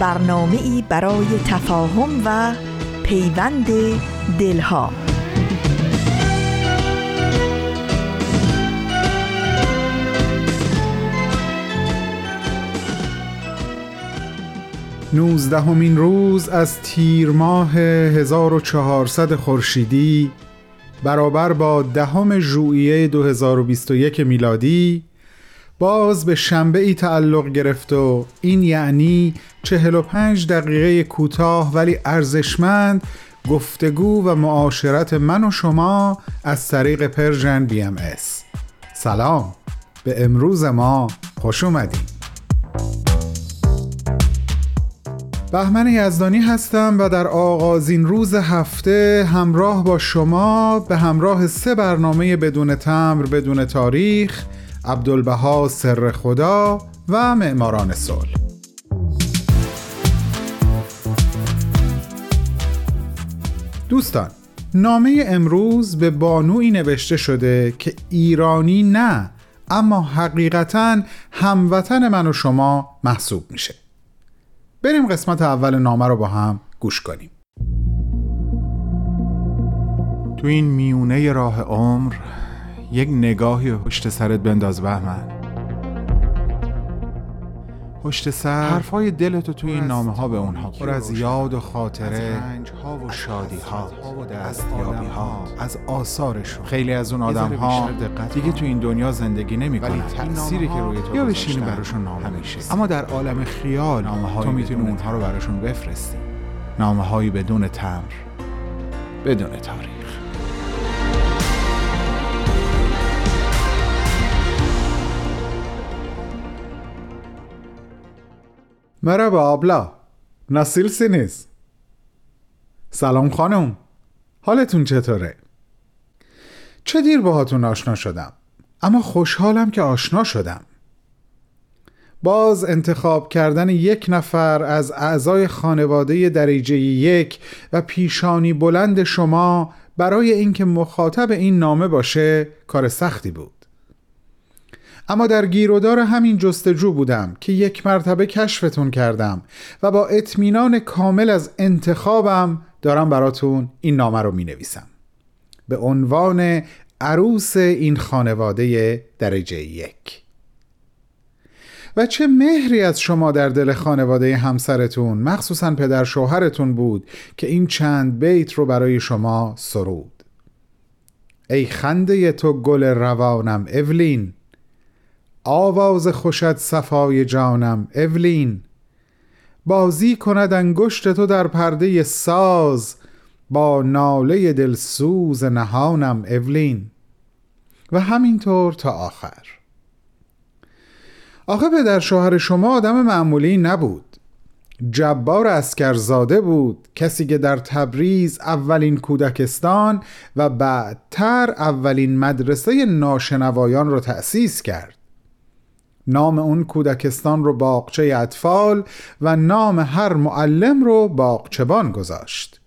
برنامه ای برای تفاهم و پیوند دلها. نوزدهمین روز از تیر ماه 1400 خورشیدی برابر با دهم ژوئیه 2021 میلادی باز به شنبه ای تعلق گرفت و این یعنی 45 دقیقه کوتاه ولی ارزشمند گفتگو و معاشرت من و شما از طریق Persian BMS. سلام به امروز ما خوش اومدیم بهمن یزدانی هستم و در آغازین روز هفته همراه با شما به همراه سه برنامه بدون تمبر بدون تاریخ عبدالبها سر خدا و معماران صلح. دوستان نامه امروز به بانوی نوشته شده که ایرانی نه اما حقیقتا هموطن من و شما محسوب میشه. بریم قسمت اول نامه رو با هم گوش کنیم. تو این میونه راه عمر یک نگاهی پشت سرت بنداز بهمن. پشت سر حرفای دلتو توی این نامه ها به اونها پر از یاد و خاطره ها و شادی ها و دستیابی ها از آثارشون. خیلی از اون آدم ها دیگه تو این دنیا زندگی نمی ولی تأثیری که روی تو یا بشینی براشون نامه همیشه اما در عالم خیال نامه تو می‌تونی اونها رو براشون بفرستی. نامه هایی بدون تمر. بدون تاریخ مرحبا آبلا. سینیز. سلام خانم. حالتون چطوره؟ چه دیر باهاتون آشنا شدم. اما خوشحالم که آشنا شدم. باز انتخاب کردن یک نفر از اعضای خانواده درجه یک و پیشانی بلند شما برای اینکه مخاطب این نامه باشه کار سختی بود. اما در گیرودار همین جستجو بودم که یک مرتبه کشفتون کردم و با اطمینان کامل از انتخابم دارم براتون این نامه رو می نویسم به عنوان عروس این خانواده درجه یک. و چه مهری از شما در دل خانواده همسرتون مخصوصا پدر شوهرتون بود که این چند بیت رو برای شما سرود؟ ای خنده تو گل روانم اولین آواز خوشت صفای جانم اولین. بازی کند انگشت تو در پرده ساز با ناله دلسوز نهانم اولین. و همینطور تا آخر. آخه پدر شوهر شما آدم معمولی نبود. جبار اسکرزاده بود کسی که در تبریز اولین کودکستان و بعدتر اولین مدرسه ناشنوایان را تأسیس کرد. نام اون کودکستان رو باغچه اطفال و نام هر معلم رو باغچبان گذاشت.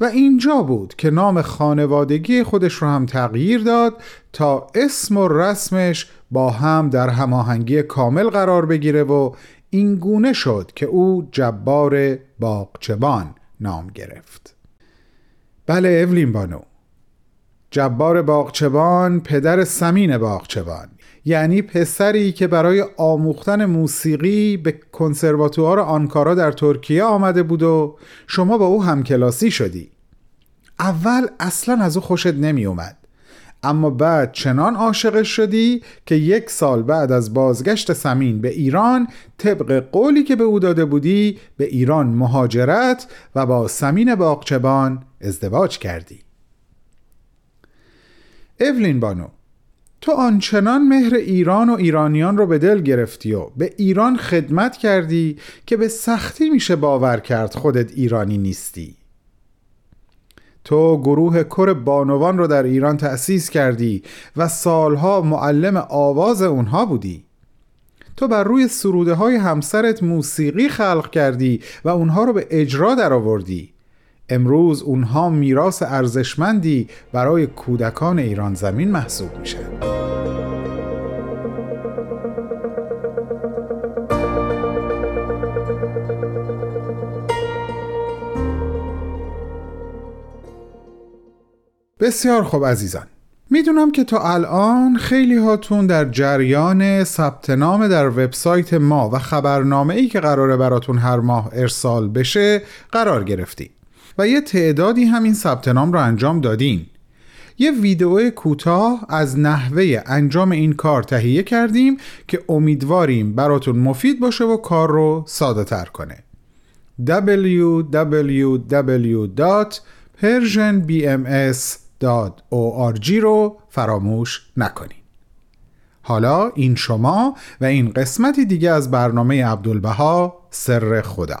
و اینجا بود که نام خانوادگی خودش رو هم تغییر داد تا اسم و رسمش با هم در هماهنگی کامل قرار بگیره و این گونه شد که او جبار باغچبان نام گرفت. بله اولین بانو. جبار باغچبان پدر سمین باغچبان یعنی پسری که برای آموختن موسیقی به کنسرواتوار آنکارا در ترکیه آمده بود و شما با او همکلاسی شدی. اول اصلا از او خوشت نمی اومد. اما بعد چنان عاشقش شدی که یک سال بعد از بازگشت سمین به ایران طبق قولی که به او داده بودی به ایران مهاجرت و با سمین باغچبان ازدواج کردی. اولین بانو تو آنچنان مهر ایران و ایرانیان رو به دل گرفتی و به ایران خدمت کردی که به سختی میشه باور کرد خودت ایرانی نیستی تو گروه کر بانوان رو در ایران تأسیس کردی و سالها معلم آواز اونها بودی تو بر روی سروده های همسرت موسیقی خلق کردی و اونها رو به اجرا درآوردی. امروز اونها میراث ارزشمندی برای کودکان ایران زمین محسوب میشه. بسیار خوب عزیزان می‌دونم که تا الان خیلی هاتون در جریان ثبت نام در وبسایت ما و خبرنامه ای که قراره براتون هر ماه ارسال بشه قرار گرفتید و یه تعدادی همین ثبت نام رو انجام دادین. یه ویدئو کوتاه از نحوه انجام این کار تهیه کردیم که امیدواریم براتون مفید باشه و کار رو ساده تر کنه. www.persianbms .org رو فراموش نکنید حالا این شما و این قسمتی دیگه از برنامه عبدالبها سر خدا.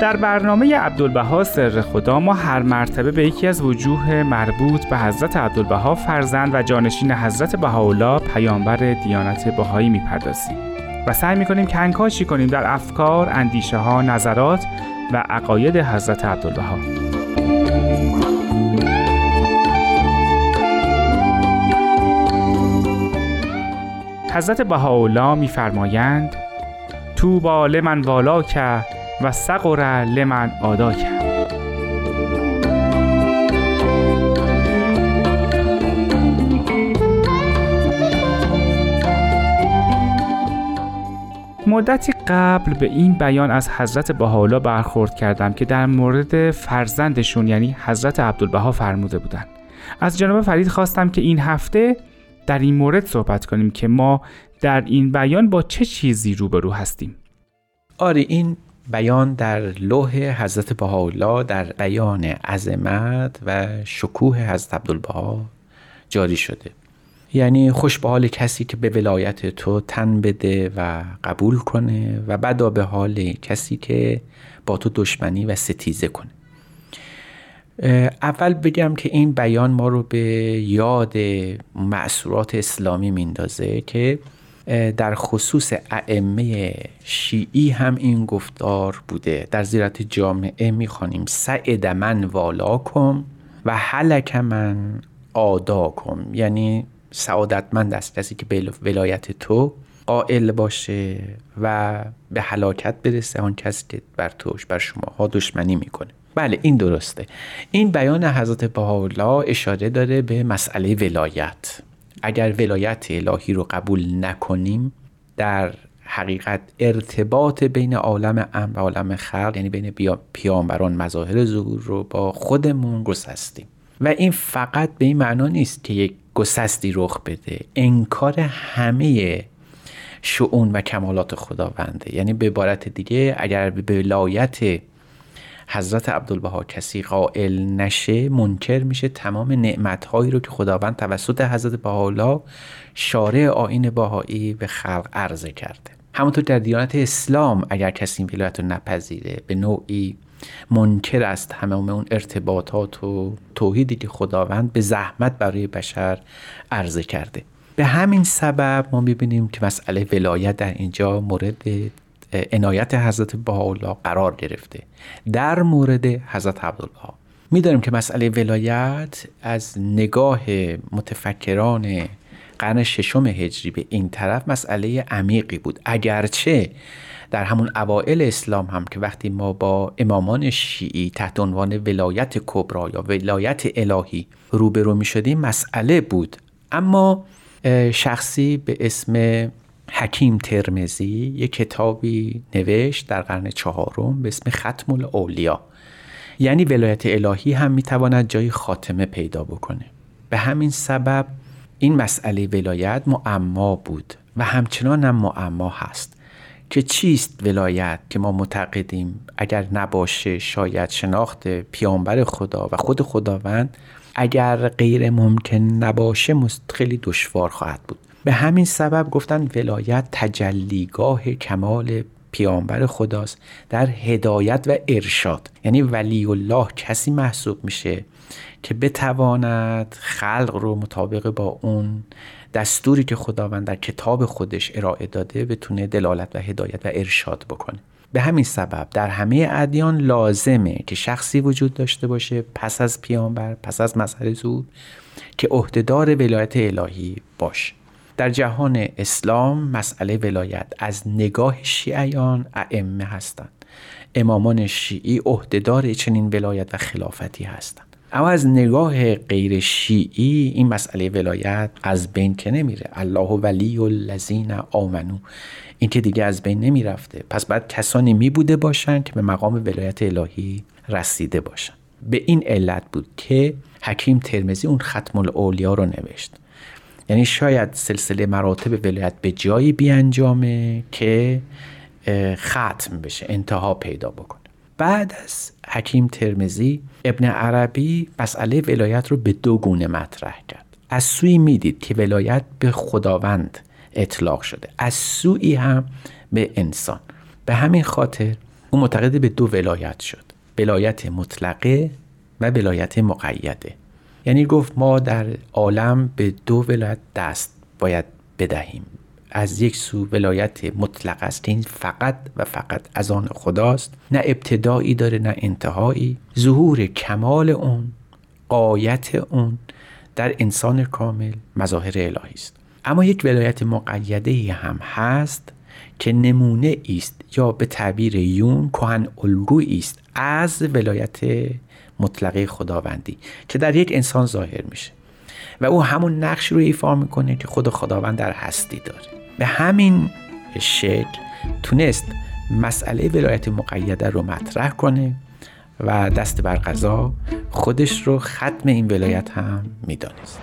در برنامه عبدالبها سر خدا ما هر مرتبه به یکی از وجوه مربوط به حضرت عبدالبها فرزند و جانشین حضرت بهاءالله پیامبر دیانت بهایی می‌پردازیم و سعی می‌کنیم کنکاشی کنیم در افکار، اندیشه ها، نظرات و عقاید حضرت عبدالبها. حضرت بهاءالله میفرمایند تو با لمن والا که و سقر لمن آدا کرد مدتی قبل به این بیان از حضرت بهاءالله برخورد کردم که در مورد فرزندشون یعنی حضرت عبدالبها فرموده بودند. از جناب فرید خواستم که این هفته در این مورد صحبت کنیم که ما در این بیان با چه چیزی روبرو هستیم آره این بیان در لوح حضرت بهاءالله در بیان عظمت و شکوه حضرت عبدالبها جاری شده. یعنی خوش به حال کسی که به ولایت تو تن بده و قبول کنه و بدا به حال کسی که با تو دشمنی و ستیزه کنه. اول بگم که این بیان ما رو به یاد معصورات اسلامی میندازه که در خصوص ائمه شیعی هم این گفتار بوده. در زیرت جامعه می‌خوانیم. سعد من والاکم و حلک من آداکم. یعنی سعادتمند است کسی که به ولایت تو قائل باشه و به حلاکت برسه. آن کسی که بر توش بر شماها دشمنی می‌کنه. بله این درسته. این بیان حضرت بهاءالله اشاره داره به مسئله ولایت. اگر ولایت الهی رو قبول نکنیم در حقیقت ارتباط بین عالم ام و عالم خلق یعنی بین پیامبران مظاهر ظهور رو با خودمون گسستیم. و این فقط به این معنا نیست که یک گسستی رخ بده. انکار همه شعون و کمالات خداونده. یعنی به عبارت دیگه اگر به ولایت حضرت عبدالبها کسی قائل نشه منکر میشه تمام نعمتهایی رو که خداوند توسط حضرت بهاءالله شارع آین بهایی به خلق عرضه کرده. همونطور در دیانت اسلام اگر کسی این ولایت رو نپذیره به نوعی منکر است همه اون ارتباطات و توحیدی که خداوند به زحمت برای بشر عرضه کرده. به همین سبب ما می‌بینیم که مسئله ولایت در اینجا مورد عنایت حضرت بهاءالله قرار گرفته. در مورد حضرت عبدالبها. می‌دانیم که مسئله ولایت از نگاه متفکران قرن ششم هجری به این طرف مسئله عمیقی بود. اگرچه در همون اوائل اسلام هم که وقتی ما با امامان شیعی تحت عنوان ولایت کبرا یا ولایت الهی روبرو می شدیم مسئله بود. اما شخصی به اسم حکیم ترمزی یک کتابی نوشت در قرن چهارم به اسم ختم الاولیا یعنی ولایت الهی هم می‌تواند جای خاتمه پیدا بکنه. به همین سبب این مسئله ولایت معما بود و همچنان هم معما هست که چیست ولایت که ما معتقدیم اگر نباشه شاید شناخت پیامبر خدا و خود خداوند اگر غیر ممکن نباشه خیلی دشوار خواهد بود. به همین سبب گفتن ولایت تجلیگاه کمال پیامبر خداست در هدایت و ارشاد. یعنی ولی الله کسی محسوب میشه که بتواند خلق رو مطابق با اون دستوری که خداوند در کتاب خودش ارائه داده بتونه دلالت و هدایت و ارشاد بکنه. به همین سبب در همه ادیان لازمه که شخصی وجود داشته باشه پس از پیامبر پس از مظهر زود که عهدهدار ولایت الهی باشه. در جهان اسلام مسئله ولایت. از نگاه شیعیان ائمه هستند. امامان شیعی عهدهدار چنین ولایت و خلافتی هستند. اما از نگاه غیر شیعی این مسئله ولایت از بین که نمیره. الله ولی الذین آمنو. این که دیگه از بین نمی‌رفته. پس بعد کسانی می بوده باشند که به مقام ولایت الهی رسیده باشند به این علت بود که حکیم ترمزی اون ختم الاولیا رو نوشت. یعنی شاید سلسله مراتب ولایت به جایی بیانجامه که ختم بشه انتها پیدا بکنه. بعد از حکیم ترمزی ابن عربی مسئله ولایت رو به دو گونه مطرح کرد. از سوی می‌دید که ولایت به خداوند اطلاق شده. از سوی هم به انسان. به همین خاطر او معتقد به دو ولایت شد. ولایت مطلقه و ولایت مقیده. یعنی گفت ما در عالم به دو ولایت دست باید بدهیم. از یک سو ولایت مطلق است. این فقط و فقط از آن خداست. نه ابتدایی داره نه انتهایی. ظهور کمال اون قایت اون در انسان کامل مظاهر الهی است. اما یک ولایت مقیده هم هست که نمونه است یا به تعبیر یون کهن الگویی است. از ولایت مطلقه خداوندی که در یک انسان ظاهر میشه. و او همون نقش رو ایفا می‌کنه که خود خداوند در هستی داره. به همین شکل تونست مسئله ولایت مقیده رو مطرح کنه و دست بر قضا خودش رو ختم این ولایت هم می‌دانست.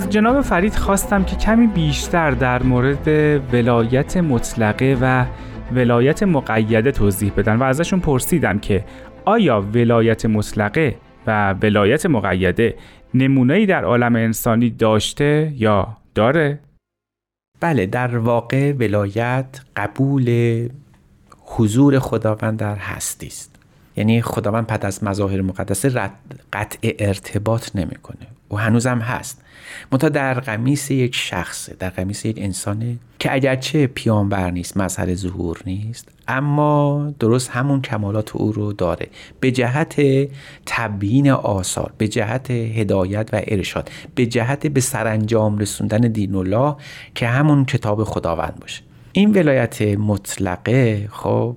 از جناب فرید خواستم که کمی بیشتر در مورد ولایت مطلقه و ولایت مقیده توضیح بدن و ازشون پرسیدم که آیا ولایت مطلقه و ولایت مقیده نمونه‌ای در عالم انسانی داشته یا داره؟ بله در واقع ولایت قبول حضور خداوند در هستی است یعنی خداوند پد از مظاهر مقدسه قطع ارتباط نمی‌کنه و هنوزم هست. منتها در قمیس یک شخصه در قمیس یک انسانه که اگرچه پیانبر نیست مظهر ظهور نیست اما درست همون کمالات او رو داره. به جهت تبیین آثار به جهت هدایت و ارشاد به جهت به سرانجام رسوندن دین الله که همون کتاب خداوند باشه. این ولایت مطلقه خب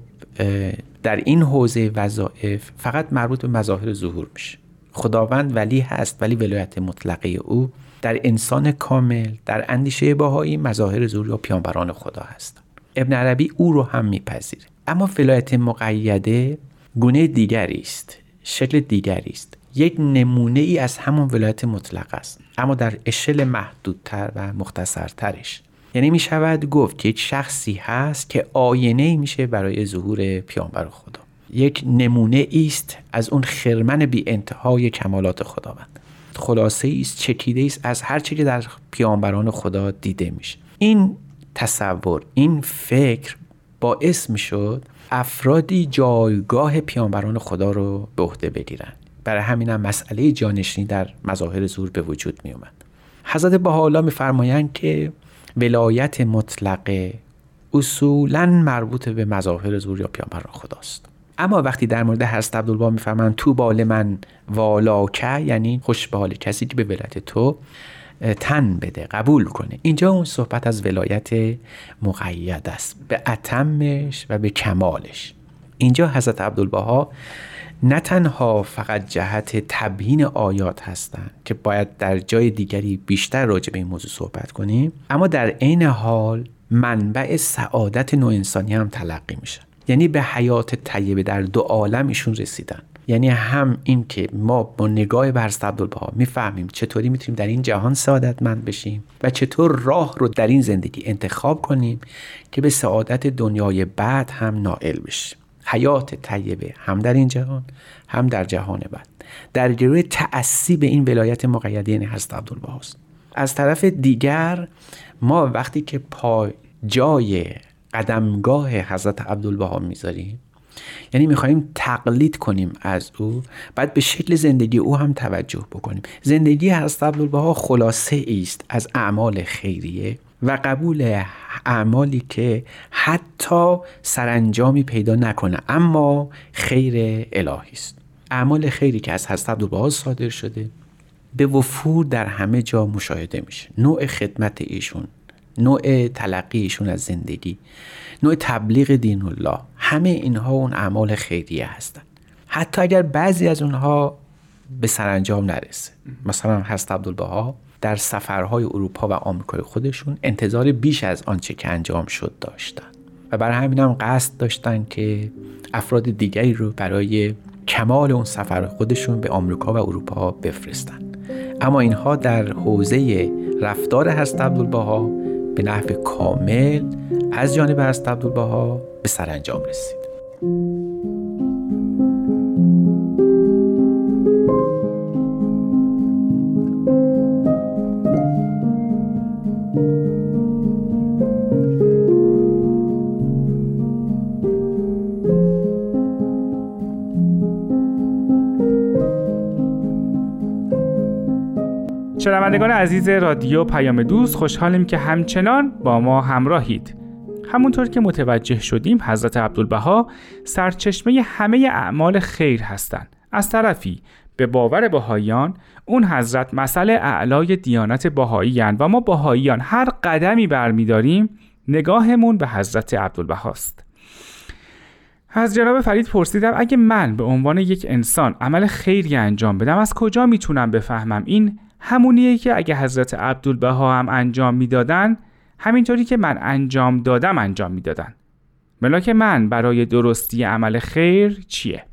در این حوزه وظایف فقط مربوط به مظاهر ظهور میشه. خداوند ولی هست ولی ولایت مطلقه او در انسان کامل در اندیشه باهایی مظاهر ظهور یا پیانبران خدا هست. ابن عربی او رو هم میپذیره. اما ولایت مقیده گونه دیگری است شکل دیگری است. یک نمونه ای از همون ولایت مطلق است اما در اشل محدودتر و مختصرترش. یعنی می شود گفت یک شخصی هست که آینه میشه برای ظهور پیانبر خدا. یک نمونه است از اون خرمن بی انتهای کمالات خداوند. خلاصه است چکیده است از هر چی که در پیانبران خدا دیده میشه. این تصور این فکر باعث می شد افرادی جایگاه پیانبران خدا رو به عهده بگیرن. برای همین هم مسئله جانشینی در مظاهر زور به وجود می اومد حضرت بها میفرمایند که ولایت مطلقه اصولا مربوط به مظاهر زور یا پیامبران خداست. اما وقتی در مورد حضرت عبدالبها میفرمایند تو بال من والاکه یعنی خوش به حال کسی که به ولایت تو تن بده قبول کنه. اینجا اون صحبت از ولایت مقید است. به اتمش و به کمالش. اینجا حضرت عبدالبها نه تنها فقط جهت تبیین آیات هستند که باید در جای دیگری بیشتر راجع به این موضوع صحبت کنیم اما در عین حال منبع سعادت نوع انسانی هم تلقی میشن یعنی به حیات طیبه در دو عالم ایشون رسیدن. یعنی هم این که ما با نگاه بر عبدالبها می‌فهمیم چطوری می‌تونیم در این جهان سعادتمند بشیم و چطور راه رو در این زندگی انتخاب کنیم که به سعادت دنیای بعد هم نائل بشیم. حیات طیبه هم در این جهان هم در جهان بعد. در گروه تأسی به این ولایت مقیده یعنی حضرت عبدالبهاست از طرف دیگر ما وقتی که پا جای قدمگاه حضرت عبدالبها می‌ذاریم؟ یعنی می‌خواهیم تقلید کنیم از او بعد به شکل زندگی او هم توجه بکنیم. زندگی حضرت عبدالبها خلاصه است از اعمال خیریه و قبول اعمالی که حتی سرانجامی پیدا نکنه اما خیر الهی است. اعمال خیری که از حضرت عبدالبها صادر شده به وفور در همه جا مشاهده میشه. نوع خدمت ایشون. نوع تلقی ایشون از زندگی نوع تبلیغ دین الله. همه اینها اون اعمال خیریه هستند حتی اگر بعضی از اونها به سرانجام نرسه. مثلا حضرت عبدالبها در سفرهای اروپا و آمریکای خودشون انتظار بیش از آنچه که انجام شد داشتن. و برای همین هم قصد داشتن که افراد دیگری رو برای کمال اون سفر خودشون به آمریکا و اروپا بفرستن. اما اینها در حوزه رفتار هست عبدالبها به نحو کامل از جانب هست عبدالبها به سرانجام رسید. شنوندگان عزیز رادیو پیام دوست خوشحالیم که همچنان با ما همراهید. همونطور که متوجه شدیم حضرت عبدالبها سرچشمه همه اعمال خیر هستند. از طرفی به باور بهاییان اون حضرت مسئله اعلای دیانت بهایی و ما بهاییان هر قدمی برمیداریم نگاهمون به حضرت عبدالبهاست. از جناب فرید پرسیدم اگه من به عنوان یک انسان عمل خیری انجام بدم از کجا می‌تونم بفهمم این همونیه که اگه حضرت عبدالبها هم انجام می‌دادن همینطوری که من انجام دادم انجام می‌دادن. ملاک من برای درستی عمل خیر چیه؟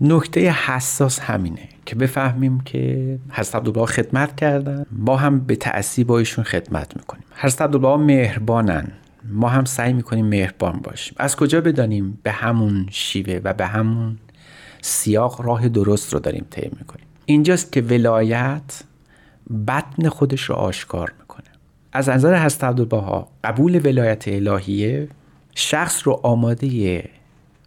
نکته حساس همینه که بفهمیم که حضرت عبدالبها خدمت کردن. ما هم به تأثیر با ایشون خدمت می‌کنیم. حضرت عبدالبها مهربانن. ما هم سعی می‌کنیم مهربان باشیم. از کجا بدانیم؟ به همون شیوه و به همون سیاق راه درست رو داریم طی می‌کنیم. اینجاست که ولایت بطن خودش رو آشکار می‌کنه. از نظر حضرت عبدالبها قبول ولایت الهیه شخص رو آماده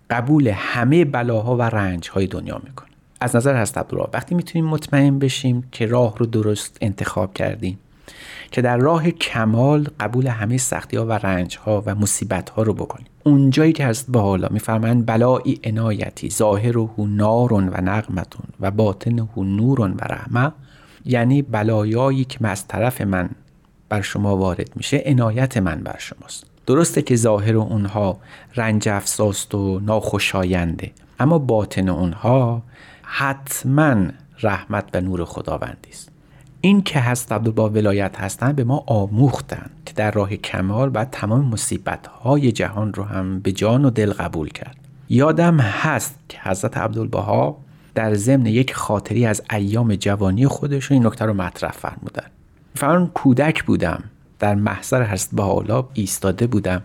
قبول همه بلاها و رنجهای دنیا می‌کنه. از نظر حضرت عبدالبها وقتی می‌تونیم مطمئن بشیم که راه رو درست انتخاب کردیم که در راه کمال قبول همه سختی ها و رنج ها و مصیبت ها رو بکنیم. اونجایی که هست به حالا میفرمایند بلایی عنایتی ظاهر و نارون و نقمتون و باطن و نورون و رحمه یعنی بلایایی که از طرف من بر شما وارد میشه عنایت من بر شماست. درسته که ظاهر اونها رنج افزاست و ناخوشاینده اما باطن اونها حتما رحمت و نور خداوندی است. این که هست با ولایت هستن به ما آموختن که در راه کمال باید تمام مصیبت های جهان رو هم به جان و دل قبول کرد. یادم هست که حضرت عبدالبها در ضمن یک خاطری از ایام جوانی خودشون این نکته رو مطرح فرمودن. فرمان کودک بودم. در محضر حضرت بهاءالله ایستاده بودم.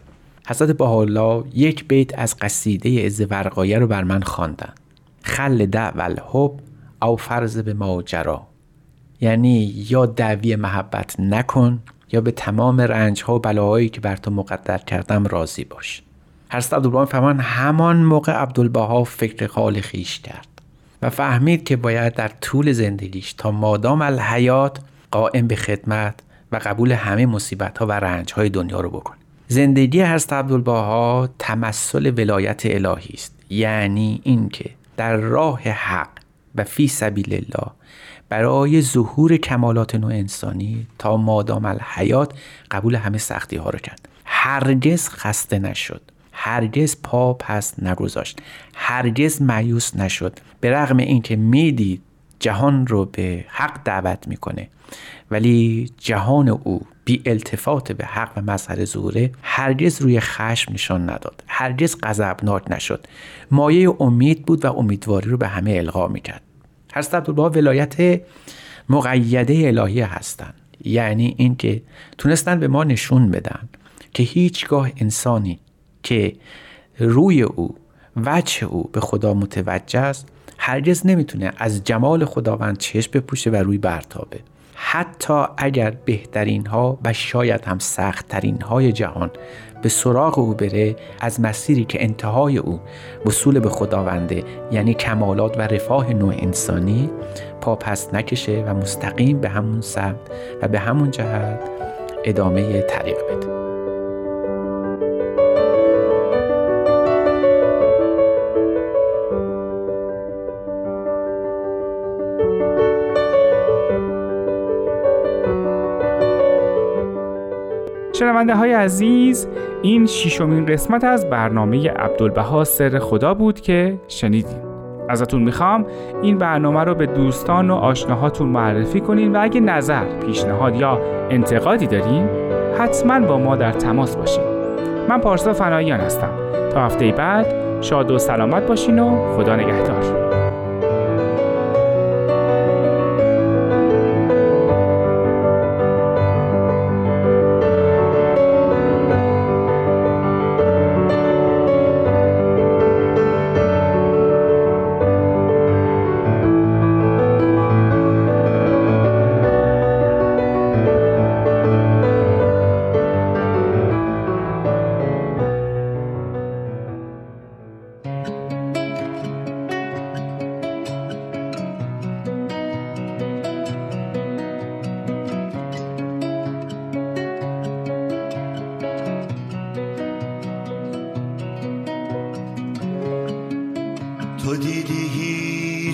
حضرت بهاءالله یک بیت از قصیده از ورقایه رو بر من خواندن. خل دعو الحب او فرض به ماجرا. یعنی یا دعوی محبت نکن یا به تمام رنج ها و بلاهایی که بر تو مقدر کردم راضی باش. حضرت عبدالبها فرمان همان موقع عبدالبها فکر خال خیش کرد. و فهمید که باید در طول زندگیش تا مادام الحیات قائم به خدمت و قبول همه مصیبت ها و رنج های دنیا رو بکنه. زندگی حضرت عبدالبها تمثل ولایت الهی است. یعنی اینکه در راه حق و فی سبیل الله برای ظهور کمالات نوع انسانی تا مادام الحیات قبول همه سختی ها رو کرد. هرگز خسته نشد. هرگز پا پس نگذاشت. هرگز مایوس نشد. به رغم اینکه می‌دید جهان رو به حق دعوت می‌کنه. ولی جهان او بی التفات به حق و مظهر زوره هرگز روی خشم نشان نداد. هرگز غضبناک نشد. مایه امید بود و امیدواری رو به همه القا می‌کرد. حضرت عبدالبها ولایت مقیده الهی هستند یعنی اینکه تونستن به ما نشون بدن که هیچگاه انسانی که روی او وجه او به خدا متوجه است هرگز نمی‌تونه از جمال خداوند چشم بپوشه و روی برتابه. حتی اگر بهترین ها و شاید هم سختترین های جهان به سراغ او بره از مسیری که انتهای او وصول به خداونده یعنی کمالات و رفاه نوع انسانی پا پس نکشه و مستقیم به همون سمت و به همون جهت ادامه طریق بده. شنونده های عزیز این شیشمین قسمت از برنامه عبدالبها سر خدا بود که شنیدین. ازتون می‌خوام این برنامه رو به دوستان و آشناهاتون معرفی کنین و اگه نظر، پیشنهاد یا انتقادی دارین حتما با ما در تماس باشین. من پارسا فناییان هستم. تا هفته بعد شاد و سلامت باشین و خدا نگهدار.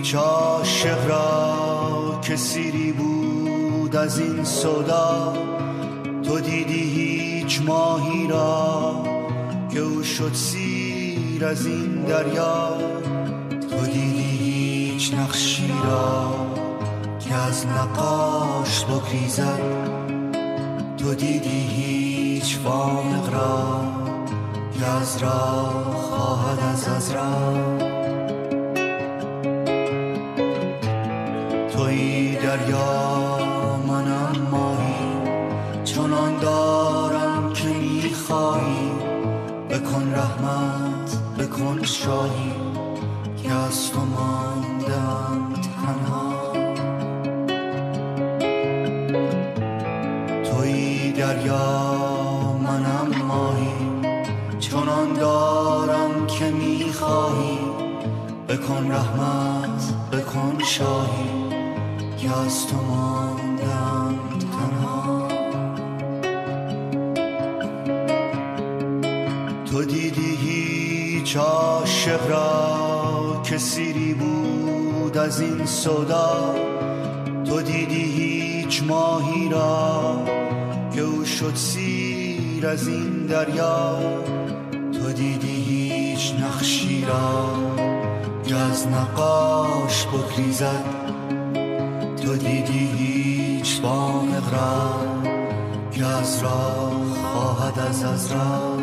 هیچ عاشق را که سیری بود از این صدا تو دیدی هیچ ماهی را که او شد سیر از این دریا تو دیدی هیچ نقشی را که از نقاش بگریزد تو دیدی هیچ فامق را که از را خواهد از از را تو دیدی هیچ عاشق را که سیری بود از این صدا؟ تو دیدی هیچ ماهی را که او شد سیر از این دریا؟ تو دیدی هیچ نقشی را که از نقاش بگریزد؟ تو دیدی هیچ بامق را که از راه خواهد از از راه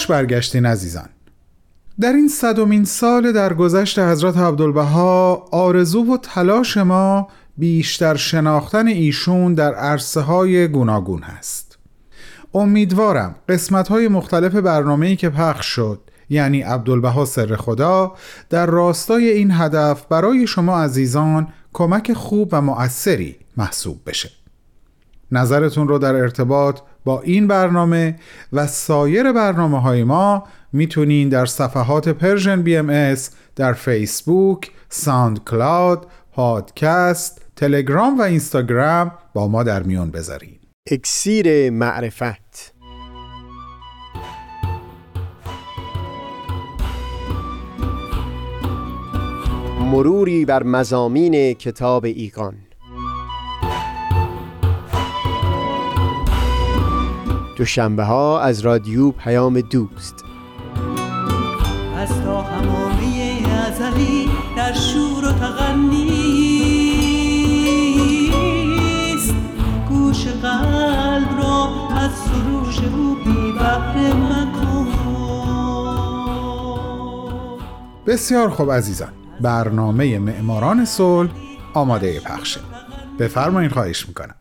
خوش برگشتین عزیزان. در این صدومین سال در گذشت حضرت عبدالبها آرزو و تلاش ما بیشتر شناختن ایشون در عرصه های گوناگون هست. امیدوارم قسمت های مختلف برنامه‌ای که پخش شد یعنی عبدالبها سر خدا در راستای این هدف برای شما عزیزان کمک خوب و مؤثری محسوب بشه. نظرتون رو در ارتباط با این برنامه و سایر برنامه های ما می‌تونین در صفحات Persian BMS در فیسبوک، SoundCloud، پادکست، تلگرام و اینستاگرام با ما در میون بذارین. اکسیر معرفت. مروری بر مضامین کتاب ایقان دوشنبه ها از رادیو پیام دوست. از تا همامه ازلی در شور و تغنیست گوش قلب را از سروش او بی مکن. بسیار خوب عزیزان برنامه معماران صلح آماده پخشه بفرمایین خواهش می‌کنم.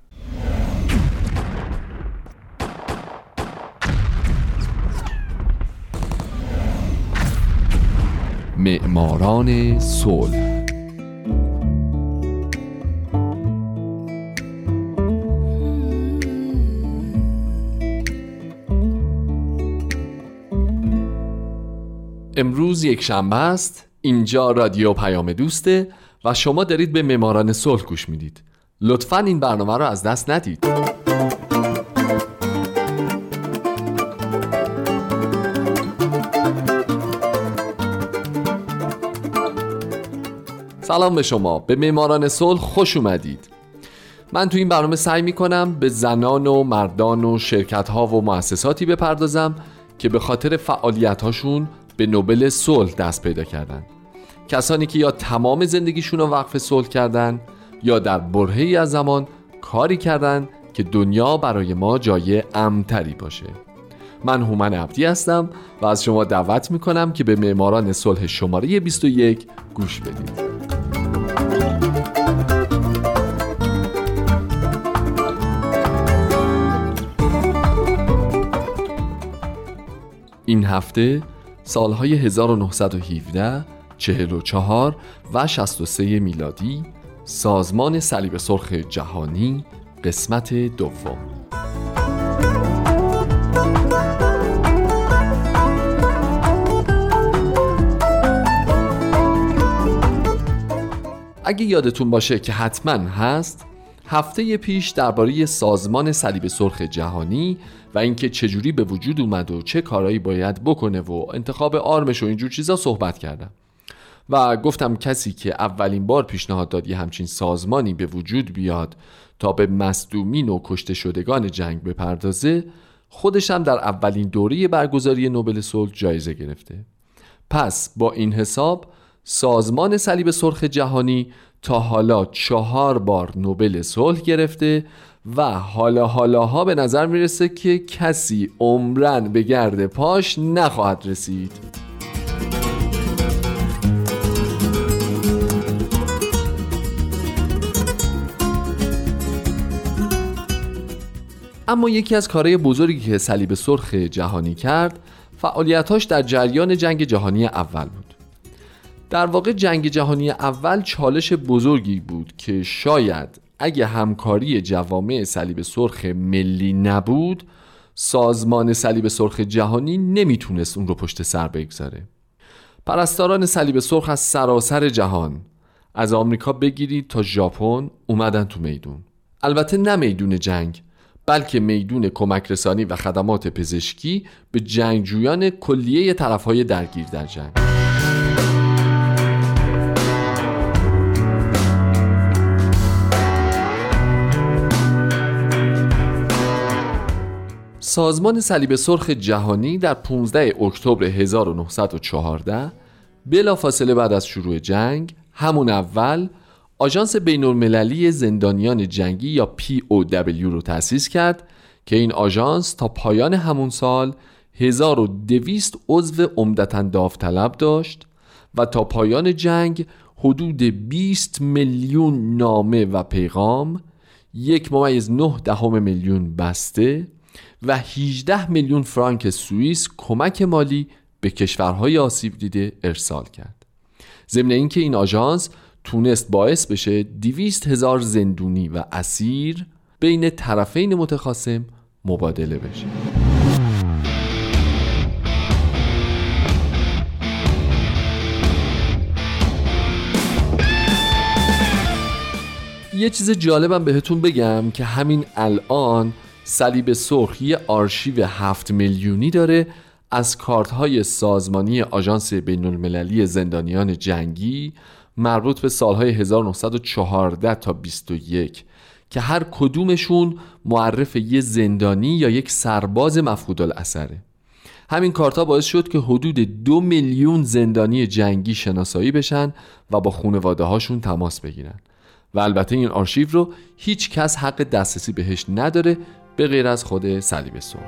معماران صلح. امروز یک شنبه است. اینجا رادیو پیام دوسته و شما دارید به معماران صلح گوش می‌دید. لطفا این برنامه رو از دست ندید. سلام به شما. به معماران صلح خوش اومدید. من تو این برنامه سعی می‌کنم به زنان و مردان و شرکت ها و مؤسساتی بپردازم که به خاطر فعالیت هاشون به نوبل صلح دست پیدا کردن. کسانی که یا تمام زندگیشون رو وقف صلح کردن یا در برهه‌ای از زمان کاری کردن که دنیا برای ما جای امتری باشه. من هومن عبدی هستم و از شما دعوت می‌کنم که به معماران صلح شماره 21 گوش بدید. این هفته سالهای 1917 44 و 63 میلادی سازمان صلیب سرخ جهانی قسمت دوم. اگه یادتون باشه که حتما هست هفته پیش درباره سازمان صلیب سرخ جهانی و اینکه چجوری به وجود اومد و چه کارهایی باید بکنه و انتخاب آرمش و اینجور چیزا صحبت کردم. و گفتم کسی که اولین بار پیشنهاد داد یه همچین سازمانی به وجود بیاد تا به مصدومین و کشته شدگان جنگ بپردازه خودش هم در اولین دوره برگزاری نوبل صلح جایزه گرفته. پس با این حساب سازمان صلیب سرخ جهانی تا حالا چهار بار نوبل صلح گرفته و حالا حالاها به نظر می‌رسه که کسی عمرن به گرد پاش نخواهد رسید. اما یکی از کارهای بزرگی که صلیب سرخ جهانی کرد فعالیتاش در جریان جنگ جهانی اول بود. در واقع جنگ جهانی اول چالش بزرگی بود که شاید اگه همکاری جوامع صلیب سرخ ملی نبود سازمان صلیب سرخ جهانی نمی‌تونست اون رو پشت سر بگذاره. پرستاران صلیب سرخ از سراسر جهان از آمریکا بگیرید تا ژاپن اومدن تو میدون. البته نه میدون جنگ بلکه میدون کمک رسانی و خدمات پزشکی به جنگجویان کلیه طرفهای درگیر در جنگ. سازمان صلیب سرخ جهانی در 15 اکتبر 1914 بلافاصله بعد از شروع جنگ همون اول آژانس بین المللی زندانیان جنگی یا POW رو تأسیس کرد که این آژانس تا پایان همون سال 1200 عضو عمدتا داوطلب داشت و تا پایان جنگ حدود 20 میلیون نامه و پیغام یک ممیز نه دهم میلیون بسته و 18 میلیون فرانک سوئیس کمک مالی به کشورهای آسیب دیده ارسال کرد. ضمن اینکه این آژانس تونست باعث بشه 200 هزار زندونی و اسیر بین طرفین متخاصم مبادله بشه. یه چیز جالبم بهتون بگم که همین الان صلیب سرخ یه آرشیو هفت میلیونی داره از کارت های سازمانی آژانس بین المللی زندانیان جنگی مربوط به سالهای 1914 تا 21 که هر کدومشون معرف یه زندانی یا یک سرباز مفقود الاثره همین کارتا باعث شد که حدود دو میلیون زندانی جنگی شناسایی بشن و با خانواده هاشون تماس بگیرن. و البته این آرشیو رو هیچ کس حق دسترسی بهش نداره به غیر از خود صلیب سرخ.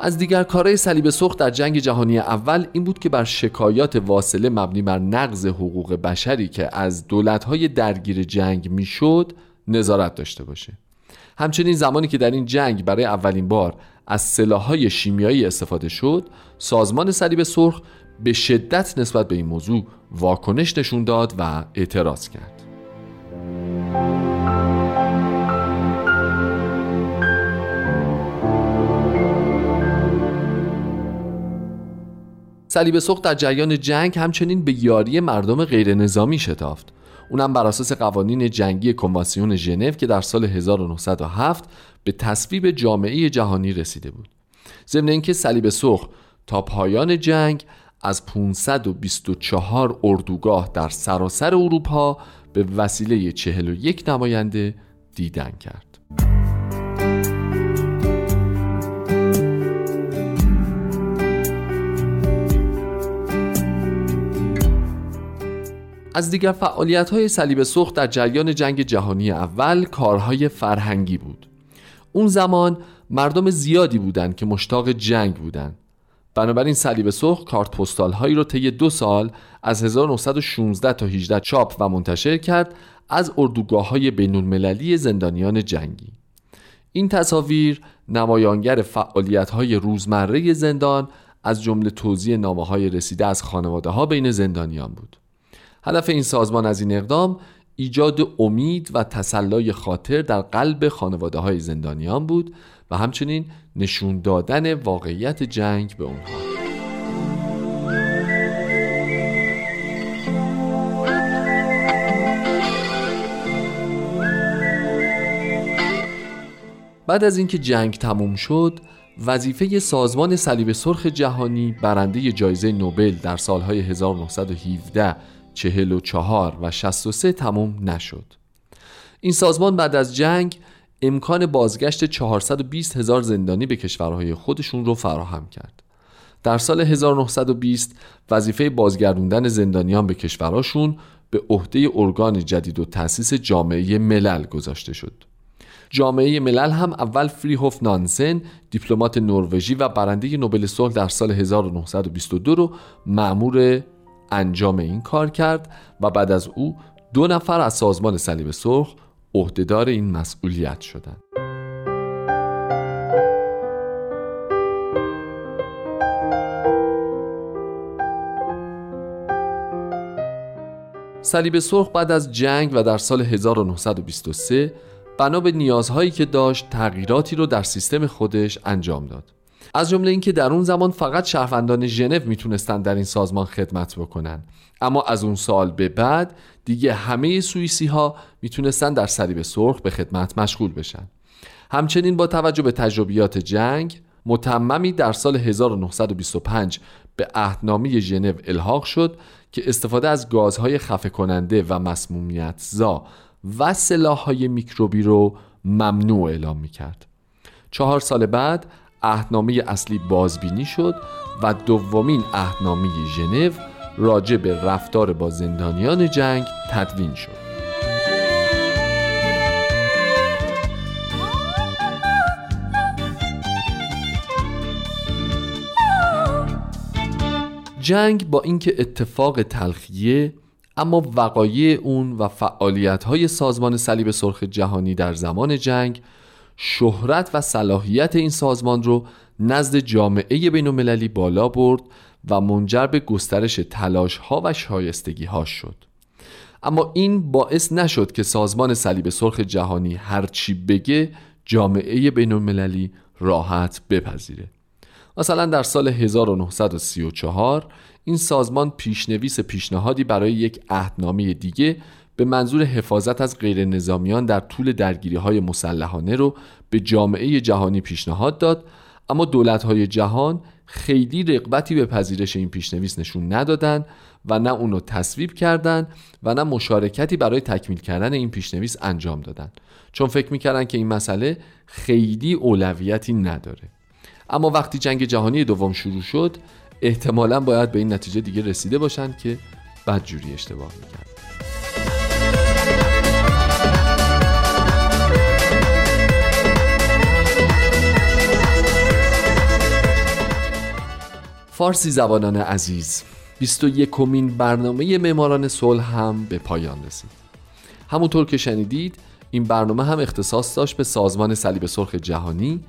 از دیگر کارهای صلیب سرخ در جنگ جهانی اول این بود که بر شکایات واصله مبنی بر نقض حقوق بشری که از دولتهای درگیر جنگ می‌شد نظارت داشته باشه. همچنین زمانی که در این جنگ برای اولین بار از سلاحهای شیمیایی استفاده شد سازمان صلیب سرخ به شدت نسبت به این موضوع واکنش نشون داد و اعتراض کرد. صلیب سرخ در جریان جنگ همچنین به یاری مردم غیر نظامی شتافت. اونم بر اساس قوانین جنگی کنوانسیون ژنو که در سال 1907 به تصویب جامعه جهانی رسیده بود. ضمن اینکه صلیب سرخ تا پایان جنگ از 524 اردوگاه در سراسر اروپا به وسیله 41 نماینده دیدن کرد. از دیگر فعالیت های صلیب سرخ در جریان جنگ جهانی اول کارهای فرهنگی بود. اون زمان مردم زیادی بودند که مشتاق جنگ بودند. بنابراین صلیب سرخ کارت پستال هایی رو طی دو سال از 1916 تا 18 چاپ و منتشر کرد از اردوگاه های بین المللی زندانیان جنگی. این تصاویر نمایانگر فعالیت های روزمره زندان از جمله توزیع نامه های رسیده از خانواده ها بین زندانیان بود. هدف این سازمان از این اقدام ایجاد امید و تسلای خاطر در قلب خانواده های زندانیان بود همچنین نشون دادن واقعیت جنگ به اونها. بعد از اینکه جنگ تموم شد وظیفه سازمان صلیب سرخ جهانی برنده جایزه نوبل در سالهای 1917 44 و 63 تموم نشد. این سازمان بعد از جنگ امکان بازگشت 420 هزار زندانی به کشورهای خودشون رو فراهم کرد. در سال 1920 وظیفه بازگردوندن زندانیان به کشورهاشون به عهده ارگان جدید و تأسیس جامعه ملل گذاشته شد. جامعه ملل هم اول فریهوف نانسن دیپلمات نروژی و برنده نوبل صلح در سال 1922 رو مأمور انجام این کار کرد و بعد از او دو نفر از سازمان صلیب سرخ عهدهدار این مسئولیت شدند. صلیب سرخ بعد از جنگ و در سال 1923 بنا به نیازهایی که داشت تغییراتی رو در سیستم خودش انجام داد از جمله اینکه در اون زمان فقط شهروندان ژنو می‌تونستند در این سازمان خدمت بکنن. اما از اون سال به بعد دیگه همه سوئیسی ها می‌تونستن در صلیب سرخ به خدمت مشغول بشن. همچنین با توجه به تجربیات جنگ متممی در سال 1925 به عهدنامه ژنو الحاق شد که استفاده از گازهای خفه کننده و مسمومیت زا و سلاحهای میکروبی رو ممنوع اعلام می‌کرد. چهار سال بعد عهدنامه اصلی بازبینی شد و دومین عهدنامه ژنو راجع به رفتار با زندانیان جنگ تدوین شد. جنگ با اینکه اتفاق تلخیه اما وقایع اون و فعالیت های سازمان صلیب سرخ جهانی در زمان جنگ شهرت و صلاحیت این سازمان رو نزد جامعه بین المللی بالا برد و منجر به گسترش تلاش ها و شایستگی ها شد. اما این باعث نشد که سازمان صلیب سرخ جهانی هرچی بگه جامعه بین المللی راحت بپذیره. مثلا در سال 1934 این سازمان پیشنویس پیشنهادی برای یک عهدنامه دیگه به منظور حفاظت از غیر نظامیان در طول درگیری های مسلحانه رو به جامعه جهانی پیشنهاد داد اما دولت های جهان خیلی رقبتی به پذیرش این پیشنویس نشون ندادن و نه اونو تصویب کردند و نه مشارکتی برای تکمیل کردن این پیشنویس انجام دادن. چون فکر می‌کردن که این مسئله خیلی اولویتی نداره. اما وقتی جنگ جهانی دوم شروع شد احتمالا باید به این نتیجه دیگه رسیده باشند که بدجوری اشتباه می‌کرد فارسی زبانان عزیز 21 کمین برنامه معماران صلح هم به پایان رسید. همونطور که شنیدید این برنامه هم اختصاص داشت به سازمان صلیب سرخ جهانی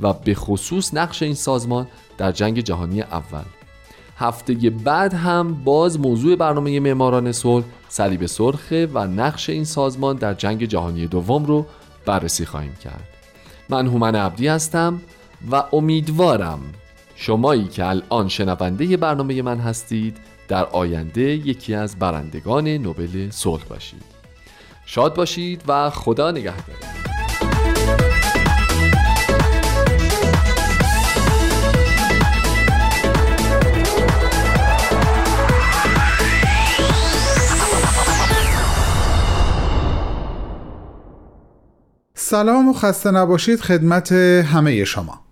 و به خصوص نقش این سازمان در جنگ جهانی اول. هفته بعد هم باز موضوع برنامه معماران صلح صلیب سرخه و نقش این سازمان در جنگ جهانی دوم رو بررسی خواهیم کرد. من هومن عبدی هستم و امیدوارم شمایی که الان شنونده برنامه من هستید در آینده یکی از برندگان نوبل صلح باشید. شاد باشید و خدا نگهدار. سلام و خسته نباشید خدمت همه شما.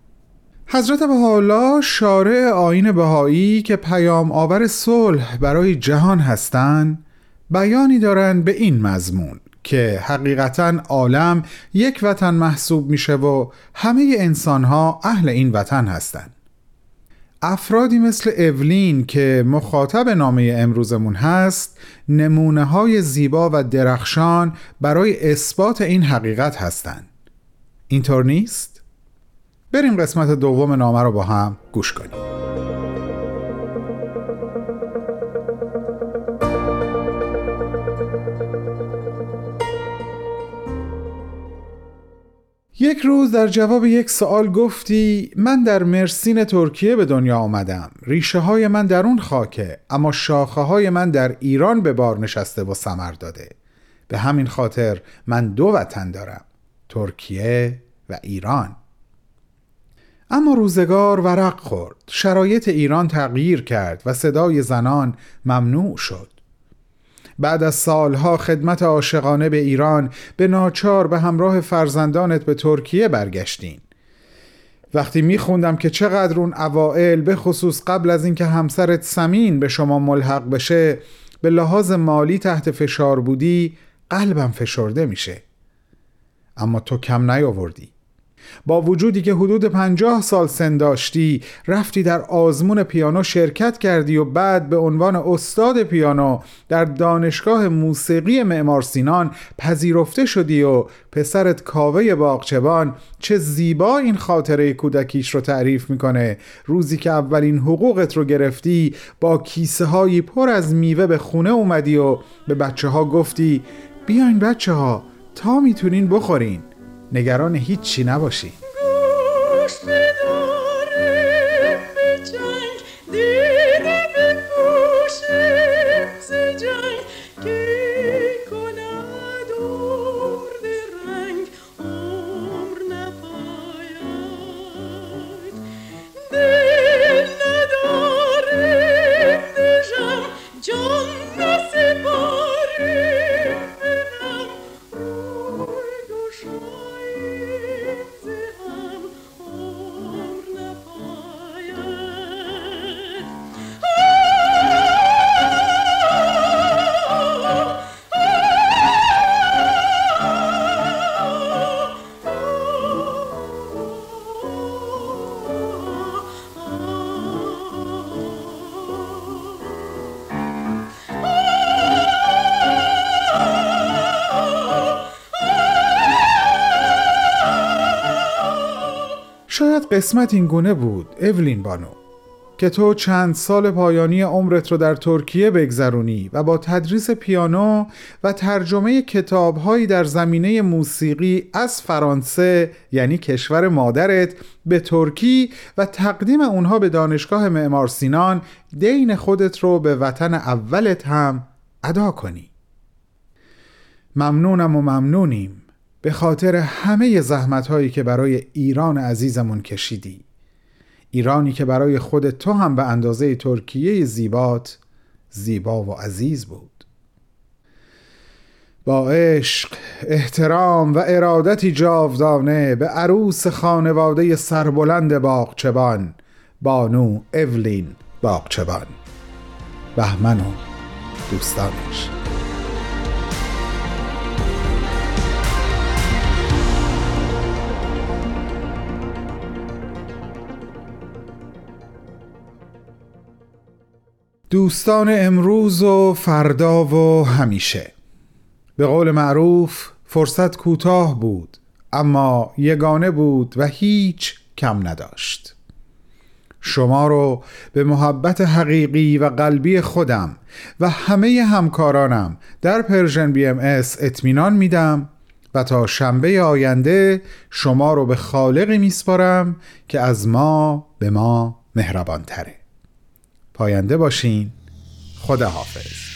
حضرت بهاءالله شارع آین بهایی که پیام آور صلح برای جهان هستند بیانی دارند به این مضمون که حقیقتا عالم یک وطن محسوب میشه و همه انسانها اهل این وطن هستند افرادی مثل اولین که مخاطب نامه امروزمون هست نمونه های زیبا و درخشان برای اثبات این حقیقت هستند اینطور نیست؟ بریم قسمت دوم نامه رو با هم گوش کنیم. یک روز در جواب یک سوال گفتی من در مرسین ترکیه به دنیا آمدم. ریشه های من در اون خاکه اما شاخه های من در ایران به بار نشسته و سمر داده. به همین خاطر من دو وطن دارم ترکیه و ایران. اما روزگار ورق خورد. شرایط ایران تغییر کرد و صدای زنان ممنوع شد. بعد از سالها خدمت عاشقانه به ایران به ناچار به همراه فرزندانت به ترکیه برگشتین. وقتی میخوندم که چقدر اون اوائل به خصوص قبل از اینکه همسرت سمین به شما ملحق بشه به لحاظ مالی تحت فشار بودی قلبم فشرده میشه. اما تو کم نیاوردی. با وجودی که حدود پنجاه سال سن داشتی رفتی در آزمون پیانو شرکت کردی و بعد به عنوان استاد پیانو در دانشگاه موسیقی معمار سینان پذیرفته شدی و پسرت کاوه باغچبان چه زیبا این خاطره کودکیش رو تعریف می‌کنه. روزی که اولین حقوقت رو گرفتی با کیسه هایی پر از میوه به خونه اومدی و به بچه ها گفتی بیاین بچه ها تا می‌تونین بخورین. نگران هیچی نباشی. شاید قسمت این گونه بود اولین بانو که تو چند سال پایانی عمرت رو در ترکیه بگذرونی و با تدریس پیانو و ترجمه کتابهایی در زمینه موسیقی از فرانسه یعنی کشور مادرت به ترکی و تقدیم اونها به دانشگاه معمار سینان دین خودت رو به وطن اولت هم ادا کنی. ممنونم و ممنونیم. به خاطر همه زحمت هایی که برای ایران عزیزمون کشیدی. ایرانی که برای خود تو هم به اندازه ترکیه زیبات زیبا و عزیز بود. با عشق، احترام و ارادتی جاودانه به عروس خانواده سربلند باغچبان بانو اولین باغچبان. بهمن و دوستانش. دوستان امروز و فردا و همیشه. به قول معروف فرصت کوتاه بود اما یگانه بود و هیچ کم نداشت. شما رو به محبت حقیقی و قلبی خودم و همه همکارانم در پرژن بی ام اطمینان میدم و تا شنبه آینده شما رو به خالقی میسپارم که از ما به ما مهربان تره پاینده باشین. خدا حافظ